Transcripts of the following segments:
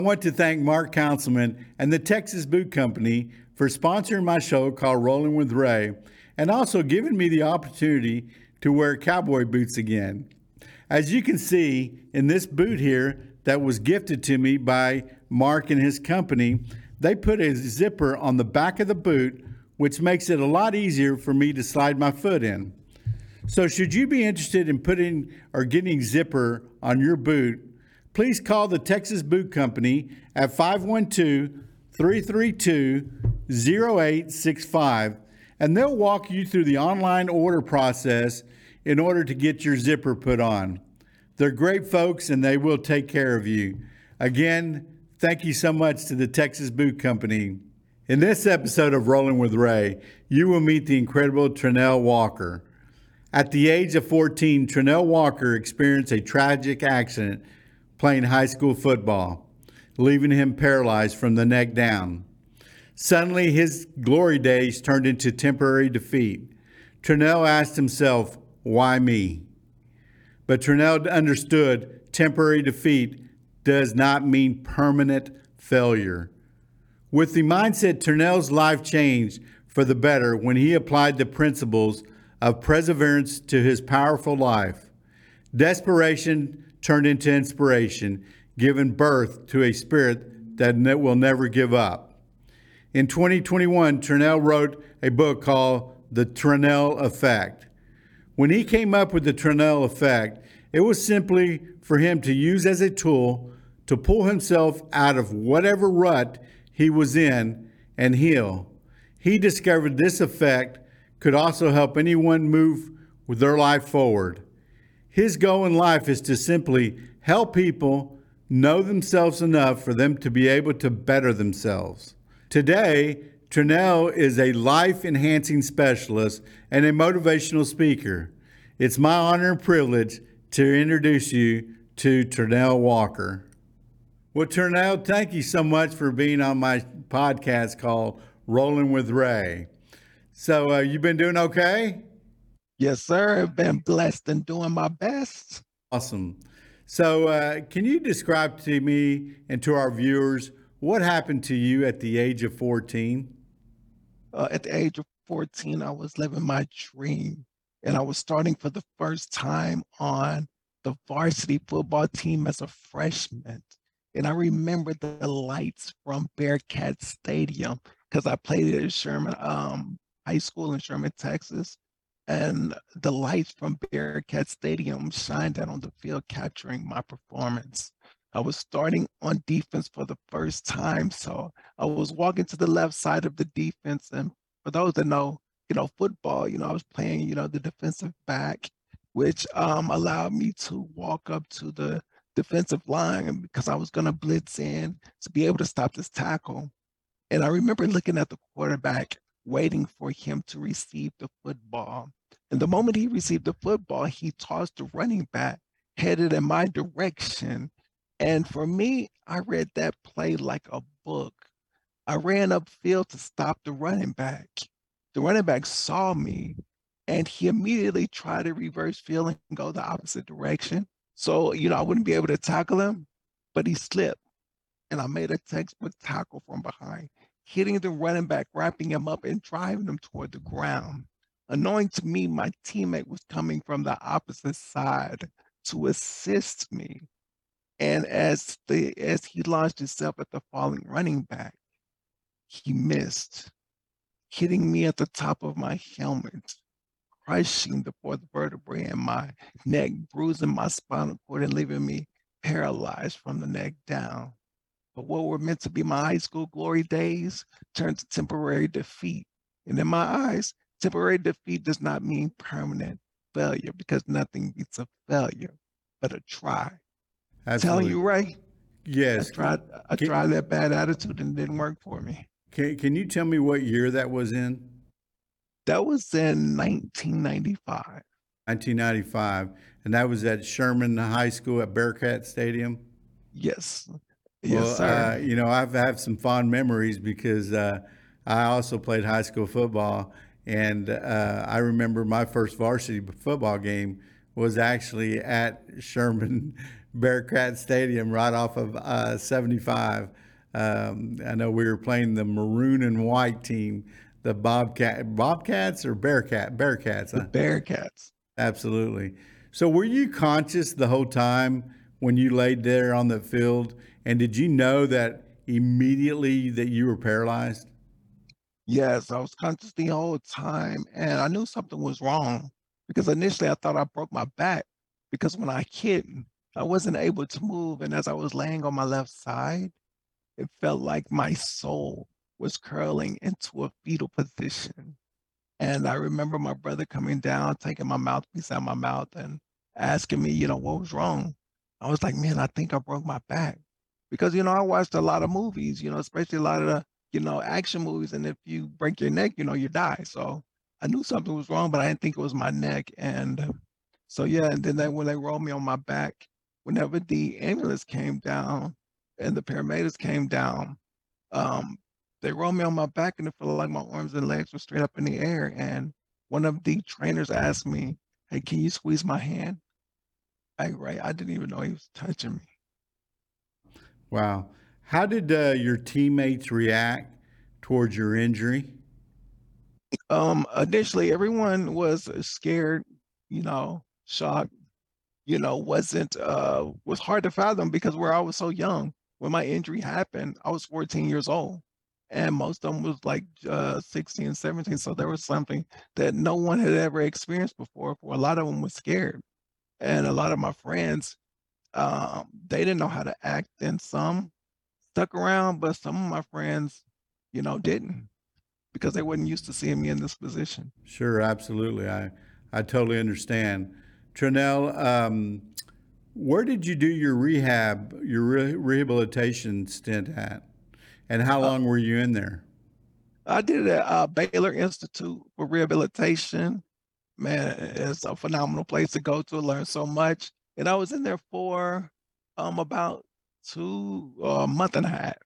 want to thank Mark Councilman and the Texas Boot Company for sponsoring my show called Rolling with Ray and also giving me the opportunity to wear cowboy boots again. As you can see in this boot here that was gifted to me by Mark and his company, they put a zipper on the back of the boot, which makes it a lot easier for me to slide my foot in. So, should you be interested in putting or getting zipper on your boot, please call the Texas Boot Company at 512 332 0865 and they'll walk you through the online order process in order to get your zipper put on. They're great folks and they will take care of you. Again, thank you so much to the Texas Boot Company. In this episode of Rolling with Ray, you will meet the incredible Trenell Walker. At the age of 14, Trenell Walker experienced a tragic accident playing high school football, leaving him paralyzed from the neck down. Suddenly, his glory days turned into temporary defeat. Trenell asked himself, Why me? But Trenell understood temporary defeat does not mean permanent failure. With the mindset, Trenell's life changed for the better when he applied the principles of perseverance to his powerful life. Desperation turned into inspiration, giving birth to a spirit that will never give up. In 2021, Trenell wrote a book called The Trenell Effect. When he came up with the Trinell Effect, it was simply for him to use as a tool to pull himself out of whatever rut he was in and heal. He discovered this effect could also help anyone move with their life forward. His goal in life is to simply help people know themselves enough for them to be able to better themselves. Today, Trenell is a life enhancing specialist and a motivational speaker. It's my honor and privilege to introduce you to Trenell Walker. Well, Trenell, thank you so much for being on my podcast called Rolling with Ray. So, uh, you've been doing okay? Yes, sir. I've been blessed and doing my best. Awesome. So, uh, can you describe to me and to our viewers what happened to you at the age of 14? Uh, at the age of 14, I was living my dream and I was starting for the first time on the varsity football team as a freshman. And I remember the lights from Bearcat Stadium because I played at Sherman um, High School in Sherman, Texas. And the lights from Bearcat Stadium shined out on the field, capturing my performance. I was starting on defense for the first time. So I was walking to the left side of the defense. And for those that know, you know, football, you know, I was playing, you know, the defensive back, which um, allowed me to walk up to the defensive line because I was going to blitz in to be able to stop this tackle. And I remember looking at the quarterback, waiting for him to receive the football. And the moment he received the football, he tossed the running back headed in my direction. And for me, I read that play like a book. I ran upfield to stop the running back. The running back saw me and he immediately tried to reverse field and go the opposite direction. So, you know, I wouldn't be able to tackle him, but he slipped. And I made a textbook tackle from behind, hitting the running back, wrapping him up and driving him toward the ground. Annoying to me, my teammate was coming from the opposite side to assist me. And as the as he launched himself at the falling running back, he missed, hitting me at the top of my helmet, crushing the fourth vertebrae in my neck, bruising my spinal cord and leaving me paralyzed from the neck down. But what were meant to be my high school glory days turned to temporary defeat. And in my eyes, temporary defeat does not mean permanent failure because nothing beats a failure but a try. Absolutely. Telling you right. Yes. I tried I can, tried that bad attitude and it didn't work for me. Can can you tell me what year that was in? That was in 1995. 1995. And that was at Sherman High School at Bearcat Stadium? Yes. Yes, well, sir. Uh, you know, I've had some fond memories because uh, I also played high school football. And uh, I remember my first varsity football game was actually at Sherman Bearcat Stadium right off of uh, 75. Um, I know we were playing the maroon and white team, the Bobcat, Bobcats or Bearcat, Bearcats. The huh? Bearcats. Absolutely. So, were you conscious the whole time when you laid there on the field? And did you know that immediately that you were paralyzed? Yes, I was conscious the whole time, and I knew something was wrong because initially I thought I broke my back because when I hit, I wasn't able to move. And as I was laying on my left side, it felt like my soul was curling into a fetal position. And I remember my brother coming down, taking my mouthpiece out of my mouth and asking me, you know, what was wrong. I was like, man, I think I broke my back. Because, you know, I watched a lot of movies, you know, especially a lot of the, you know, action movies. And if you break your neck, you know, you die. So I knew something was wrong, but I didn't think it was my neck. And so, yeah, and then they, when they rolled me on my back, whenever the ambulance came down and the paramedics came down, um, they rolled me on my back and it felt like my arms and legs were straight up in the air. And one of the trainers asked me, Hey, can you squeeze my hand? I right, I didn't even know he was touching me. Wow. How did uh, your teammates react towards your injury? Um, initially everyone was scared, you know, shocked, you know, wasn't uh was hard to fathom because where I was so young when my injury happened, I was 14 years old. And most of them was like uh 16, 17. So there was something that no one had ever experienced before. For a lot of them was scared. And a lot of my friends, um, they didn't know how to act, and some stuck around, but some of my friends, you know, didn't because they wasn't used to seeing me in this position. Sure, absolutely. I I totally understand. Trenell, um, where did you do your rehab, your re- rehabilitation stint at, and how long were you in there? I did it at uh, Baylor Institute for Rehabilitation. Man, it's a phenomenal place to go to learn so much. And I was in there for um about two uh, a month and a half.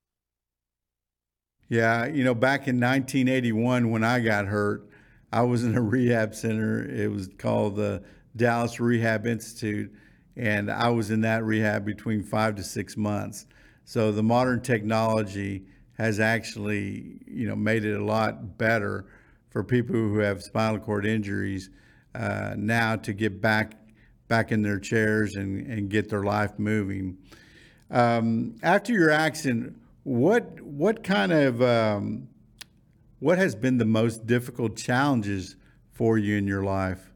Yeah, you know, back in 1981 when I got hurt, I was in a rehab center. It was called the Dallas Rehab Institute, and I was in that rehab between five to six months. So the modern technology has actually, you know, made it a lot better for people who have spinal cord injuries uh, now to get back back in their chairs and, and get their life moving. Um, after your accident, what what kind of um, what has been the most difficult challenges for you in your life?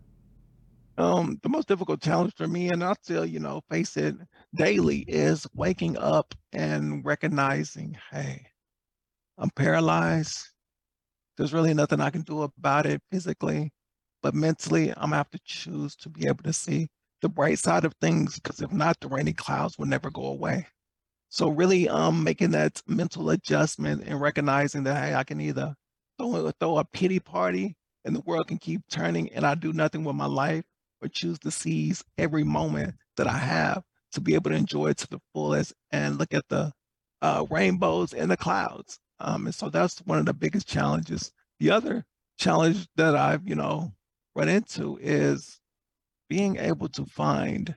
Um, the most difficult challenge for me, and I'll still, you know, face it daily, is waking up and recognizing, hey, I'm paralyzed. There's really nothing I can do about it physically, but mentally, I'm gonna have to choose to be able to see the bright side of things, because if not, the rainy clouds will never go away. So really, um, making that mental adjustment and recognizing that, hey, I can either throw, throw a pity party and the world can keep turning and I do nothing with my life, or choose to seize every moment that I have to be able to enjoy it to the fullest and look at the uh, rainbows and the clouds. Um, and so that's one of the biggest challenges. The other challenge that I've, you know, run into is being able to find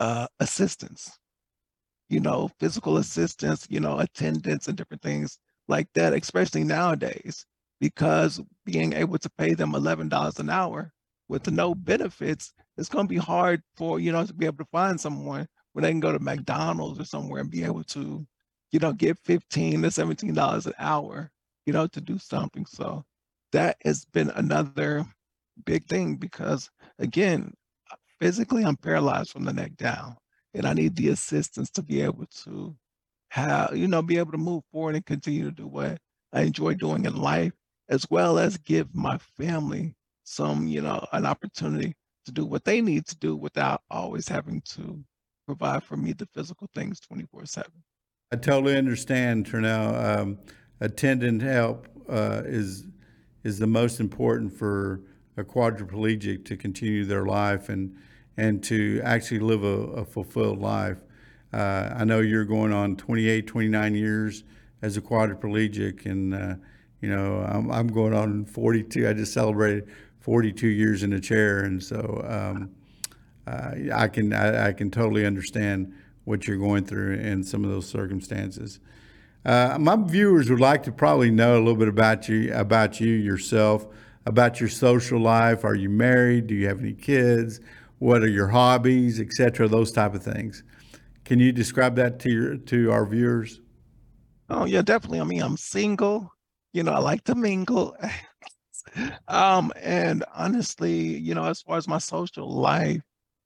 uh, assistance, you know, physical assistance, you know, attendance and different things like that, especially nowadays, because being able to pay them $11 an hour with no benefits, it's going to be hard for, you know, to be able to find someone where they can go to McDonald's or somewhere and be able to, you know, get 15 to $17 an hour, you know, to do something. So that has been another big thing because again, physically I'm paralyzed from the neck down and I need the assistance to be able to have, you know, be able to move forward and continue to do what I enjoy doing in life, as well as give my family some, you know, an opportunity to do what they need to do without always having to provide for me the physical things 24 7. I totally understand, Trenell. Um, attendant help uh, is is the most important for a quadriplegic to continue their life and and to actually live a, a fulfilled life. Uh, I know you're going on 28, 29 years as a quadriplegic, and uh, you know I'm, I'm going on 42. I just celebrated 42 years in a chair, and so um, uh, I can I, I, can totally understand what you're going through in some of those circumstances. Uh, my viewers would like to probably know a little bit about you about you yourself, about your social life. Are you married? Do you have any kids? What are your hobbies, etc. Those type of things. Can you describe that to your to our viewers? Oh yeah, definitely. I mean, I'm single. You know, I like to mingle. um, and honestly, you know, as far as my social life,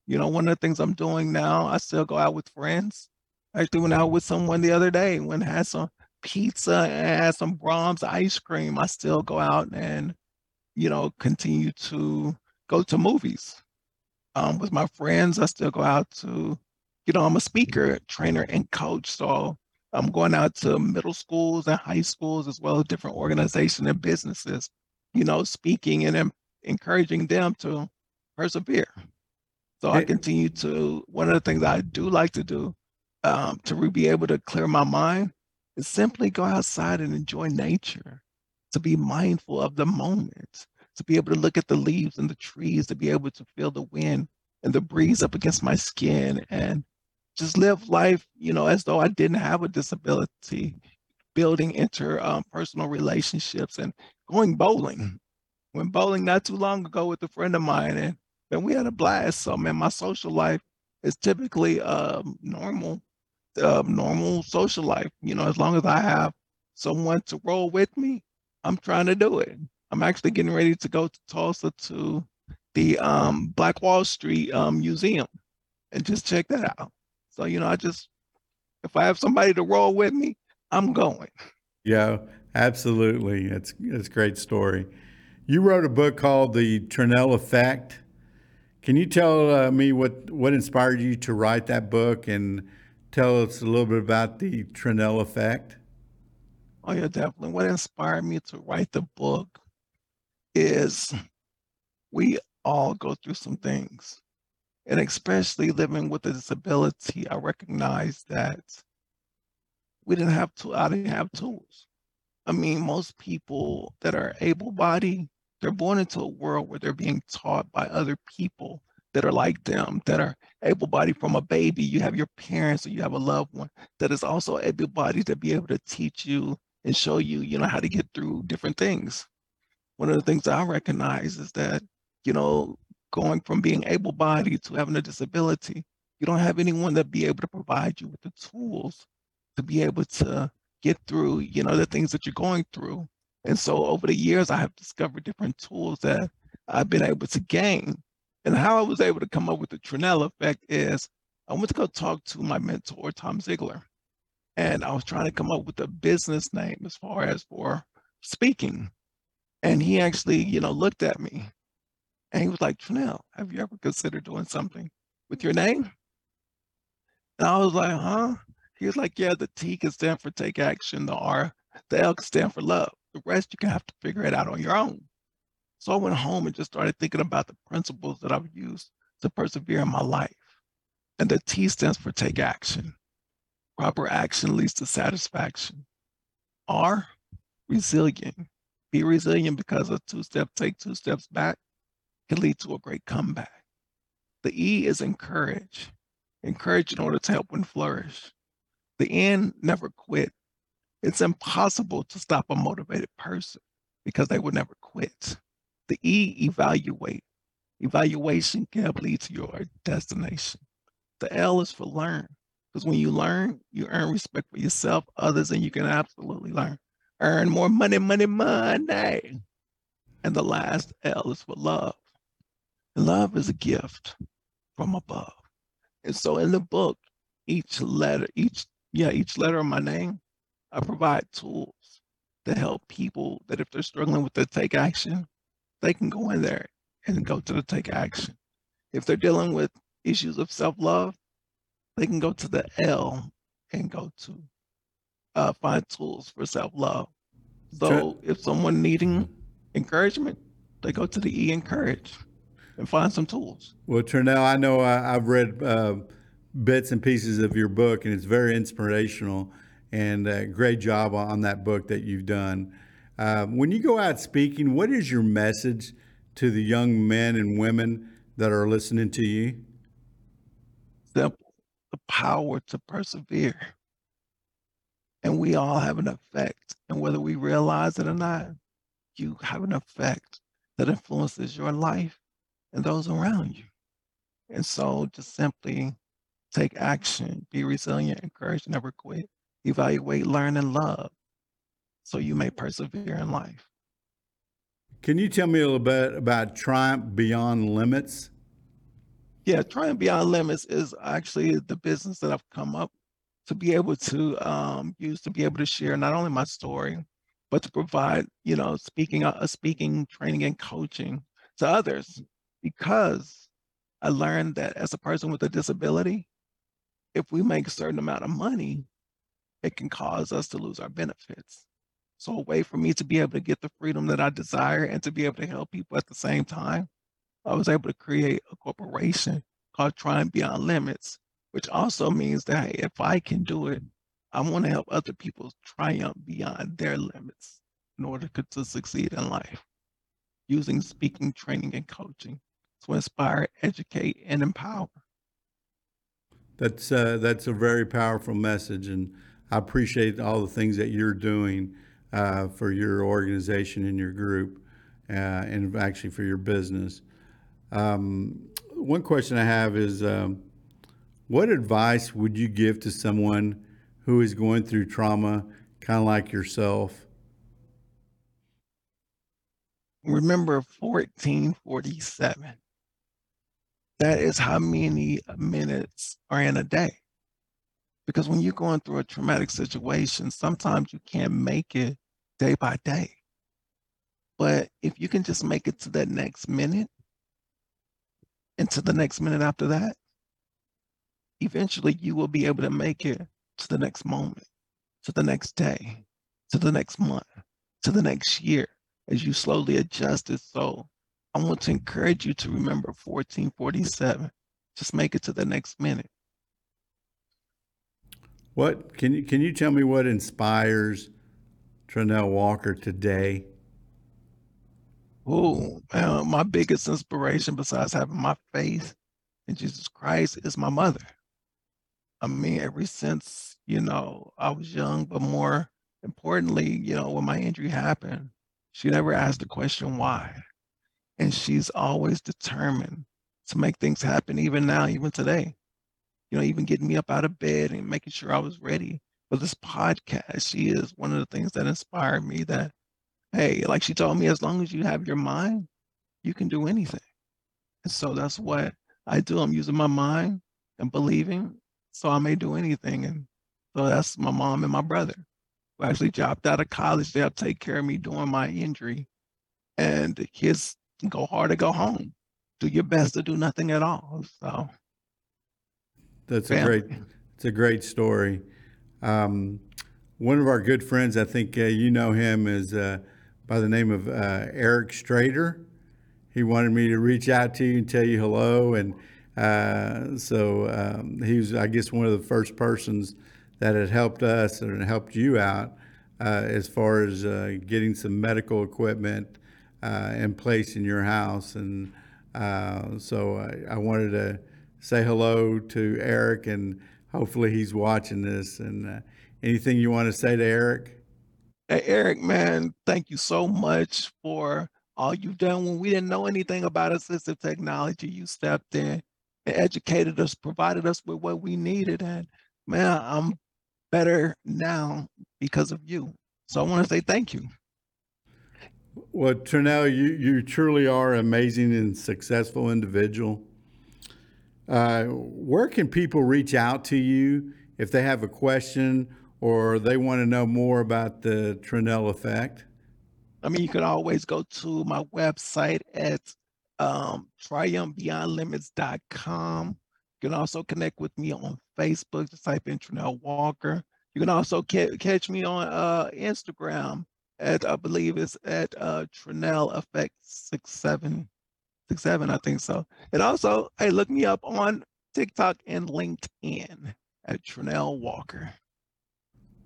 you know, one of the things I'm doing now, I still go out with friends. I actually went out with someone the other day, went and had some pizza and had some Braum's ice cream. I still go out and, you know, continue to go to movies. Um, with my friends, I still go out to, you know, I'm a speaker, trainer, and coach. So I'm going out to middle schools and high schools as well as different organizations and businesses, you know, speaking and encouraging them to persevere. So I continue to, one of the things I do like to do um, to be able to clear my mind is simply go outside and enjoy nature, to be mindful of the moment, to be able to look at the leaves and the trees, to be able to feel the wind and the breeze up against my skin and just live life, you know, as though I didn't have a disability, building interpersonal um, relationships and going bowling. Went bowling not too long ago with a friend of mine and and we had a blast. So man, my social life is typically um, normal, uh, normal social life. You know, as long as I have someone to roll with me, I'm trying to do it. I'm actually getting ready to go to Tulsa to the um, Black Wall Street um, Museum and just check that out. So you know, I just if I have somebody to roll with me, I'm going. Yeah, absolutely. It's it's a great story. You wrote a book called The Trenell Effect. Can you tell uh, me what, what inspired you to write that book and tell us a little bit about the Trenell effect? Oh, yeah, definitely. What inspired me to write the book is we all go through some things. And especially living with a disability, I recognize that we didn't have to, I didn't have tools. I mean, most people that are able bodied they're born into a world where they're being taught by other people that are like them, that are able-bodied from a baby. You have your parents or you have a loved one that is also able-bodied to be able to teach you and show you, you know, how to get through different things. One of the things I recognize is that, you know, going from being able-bodied to having a disability, you don't have anyone that be able to provide you with the tools to be able to get through, you know, the things that you're going through. And so over the years, I have discovered different tools that I've been able to gain. And how I was able to come up with the Trenell effect is I went to go talk to my mentor, Tom Ziegler, And I was trying to come up with a business name as far as for speaking. And he actually, you know, looked at me and he was like, Trenell, have you ever considered doing something with your name? And I was like, huh? He was like, yeah, the T can stand for take action, the R, the L can stand for love. The rest you can have to figure it out on your own. So I went home and just started thinking about the principles that I've used to persevere in my life. And the T stands for take action. Proper action leads to satisfaction. R, resilient. Be resilient because a two step take two steps back can lead to a great comeback. The E is encourage. Encourage in order to help one flourish. The N, never quit. It's impossible to stop a motivated person because they will never quit. The E, evaluate. Evaluation can lead to your destination. The L is for learn. Because when you learn, you earn respect for yourself, others, and you can absolutely learn. Earn more money, money, money. And the last L is for love. Love is a gift from above. And so in the book, each letter, each, yeah, each letter of my name I provide tools to help people that if they're struggling with the take action, they can go in there and go to the take action. If they're dealing with issues of self-love, they can go to the L and go to uh, find tools for self-love. So if someone needing encouragement, they go to the E encourage and find some tools. Well, Trenell, I know I, have read uh, bits and pieces of your book, and it's very inspirational and uh, great job on that book that you've done. Uh, when you go out speaking, what is your message to the young men and women that are listening to you? simple the power to persevere. And we all have an effect. And whether we realize it or not, you have an effect that influences your life and those around you. And so just simply take action, be resilient, encourage, never quit, evaluate, learn, and love so you may persevere in life. Can you tell me a little bit about Triumph Beyond Limits? Yeah, Triumph Beyond Limits is actually the business that I've come up to be able to um, use to be able to share not only my story, but to provide, you know, speaking, uh, speaking, training, and coaching to others. Because I learned that as a person with a disability, if we make a certain amount of money, it can cause us to lose our benefits. So a way for me to be able to get the freedom that I desire and to be able to help people at the same time, I was able to create a corporation called Triumph Beyond Limits, which also means that if I can do it, I want to help other people triumph beyond their limits in order to succeed in life using speaking, training, and coaching to inspire, educate, and empower. That's uh, that's a very powerful message, and I appreciate all the things that you're doing uh, for your organization and your group, uh, and actually for your business. Um, one question I have is, um, what advice would you give to someone who is going through trauma, kind of like yourself? Remember 1447. That is how many minutes are in a day. Because when you're going through a traumatic situation, sometimes you can't make it day by day. But if you can just make it to that next minute and to the next minute after that, eventually you will be able to make it to the next moment, to the next day, to the next month, to the next year as you slowly adjust it. So I want to encourage you to remember 1447. Just make it to the next minute. What can you can you tell me what inspires Trenell Walker today? Oh, my biggest inspiration besides having my faith in Jesus Christ is my mother. I mean, ever since, you know, I was young, but more importantly, you know, when my injury happened, she never asked the question why. And she's always determined to make things happen, even now, even today you know, even getting me up out of bed and making sure I was ready for this podcast. She is one of the things that inspired me that, hey, like she told me, as long as you have your mind, you can do anything. And so that's what I do. I'm using my mind and believing so I may do anything. And so that's my mom and my brother who actually dropped out of college. They helped take care of me during my injury. And the kids go hard to go home. Do your best to do nothing at all. So that's a great. It's a great story. Um, one of our good friends, I think uh, you know him, is uh, by the name of uh, Eric Strader. He wanted me to reach out to you and tell you hello, and uh, so um, he was, I guess, one of the first persons that had helped us and helped you out uh, as far as uh, getting some medical equipment in place in your house, and so I, I wanted to say hello to Eric, and hopefully he's watching this. And uh, anything you want to say to Eric? Hey, Eric, man, thank you so much for all you've done. When we didn't know anything about assistive technology, you stepped in educated us, provided us with what we needed. And man, I'm better now because of you. So I want to say thank you. Well, Trenell, you, you truly are an amazing and successful individual. Uh, where can people reach out to you if they have a question or they want to know more about the Trenell effect? I mean, you can always go to my website at um, triumphbeyondlimits.com. You can also connect with me on Facebook. Just type in Trenell Walker. You can also ca- catch me on uh, Instagram at I believe it's at uh, Trenell Effect six seven six seven, I think so. And also, hey, look me up on TikTok and LinkedIn at Trenell Walker.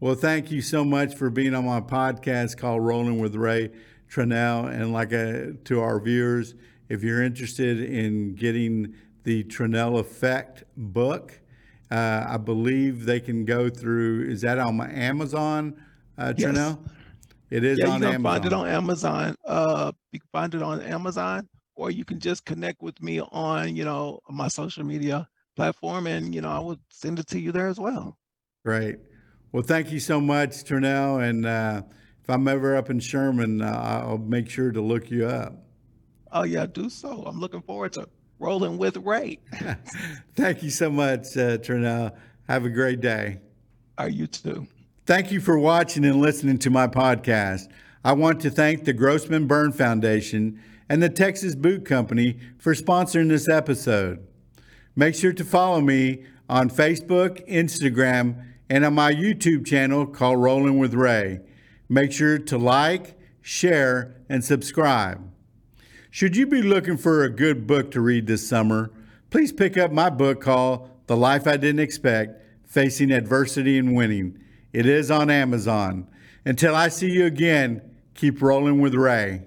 Well, thank you so much for being on my podcast called Rolling with Ray Trenell. And like uh, to our viewers, if you're interested in getting the Trenell Effect book, Uh, I believe they can go through, is that on my Amazon, uh, Yes. Trenell? It is Yeah, you on can Amazon. find it on Amazon. Uh, you can find it on Amazon, or you can just connect with me on, you know, my social media platform, and you know, I will send it to you there as well. Great. Well, thank you so much, Trenell. And uh, if I'm ever up in Sherman, uh, I'll make sure to look you up. Oh yeah, do so. I'm looking forward to rolling with Ray. Thank you so much, uh, Trenell. Have a great day. Are you too? Thank you for watching and listening to my podcast. I want to thank the Grossman Burn Foundation and the Texas Boot Company for sponsoring this episode. Make sure to follow me on Facebook, Instagram, and on my YouTube channel called Rolling with Ray. Make sure to like, share, and subscribe. Should you be looking for a good book to read this summer, please pick up my book called The Life I Didn't Expect Facing Adversity and Winning. It is on Amazon. Until I see you again, keep rolling with Ray.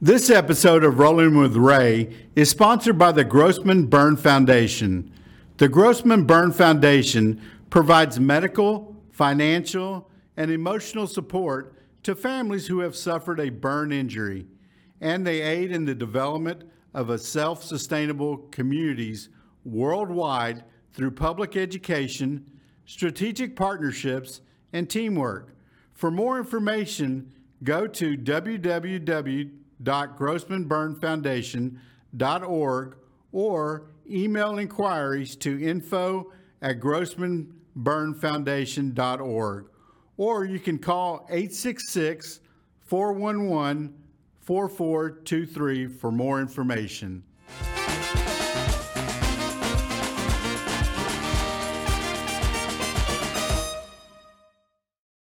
This episode of Rolling with Ray is sponsored by the Grossman Burn Foundation. The Grossman Burn Foundation provides medical, financial, and emotional support to families who have suffered a burn injury, and they aid in the development of a self-sustainable communities worldwide through public education, strategic partnerships, and teamwork. For more information, go to www.grossmanburnfoundation.org or email inquiries to info at grossmanburnfoundation.org. Or you can call 866 411 4423 for more information.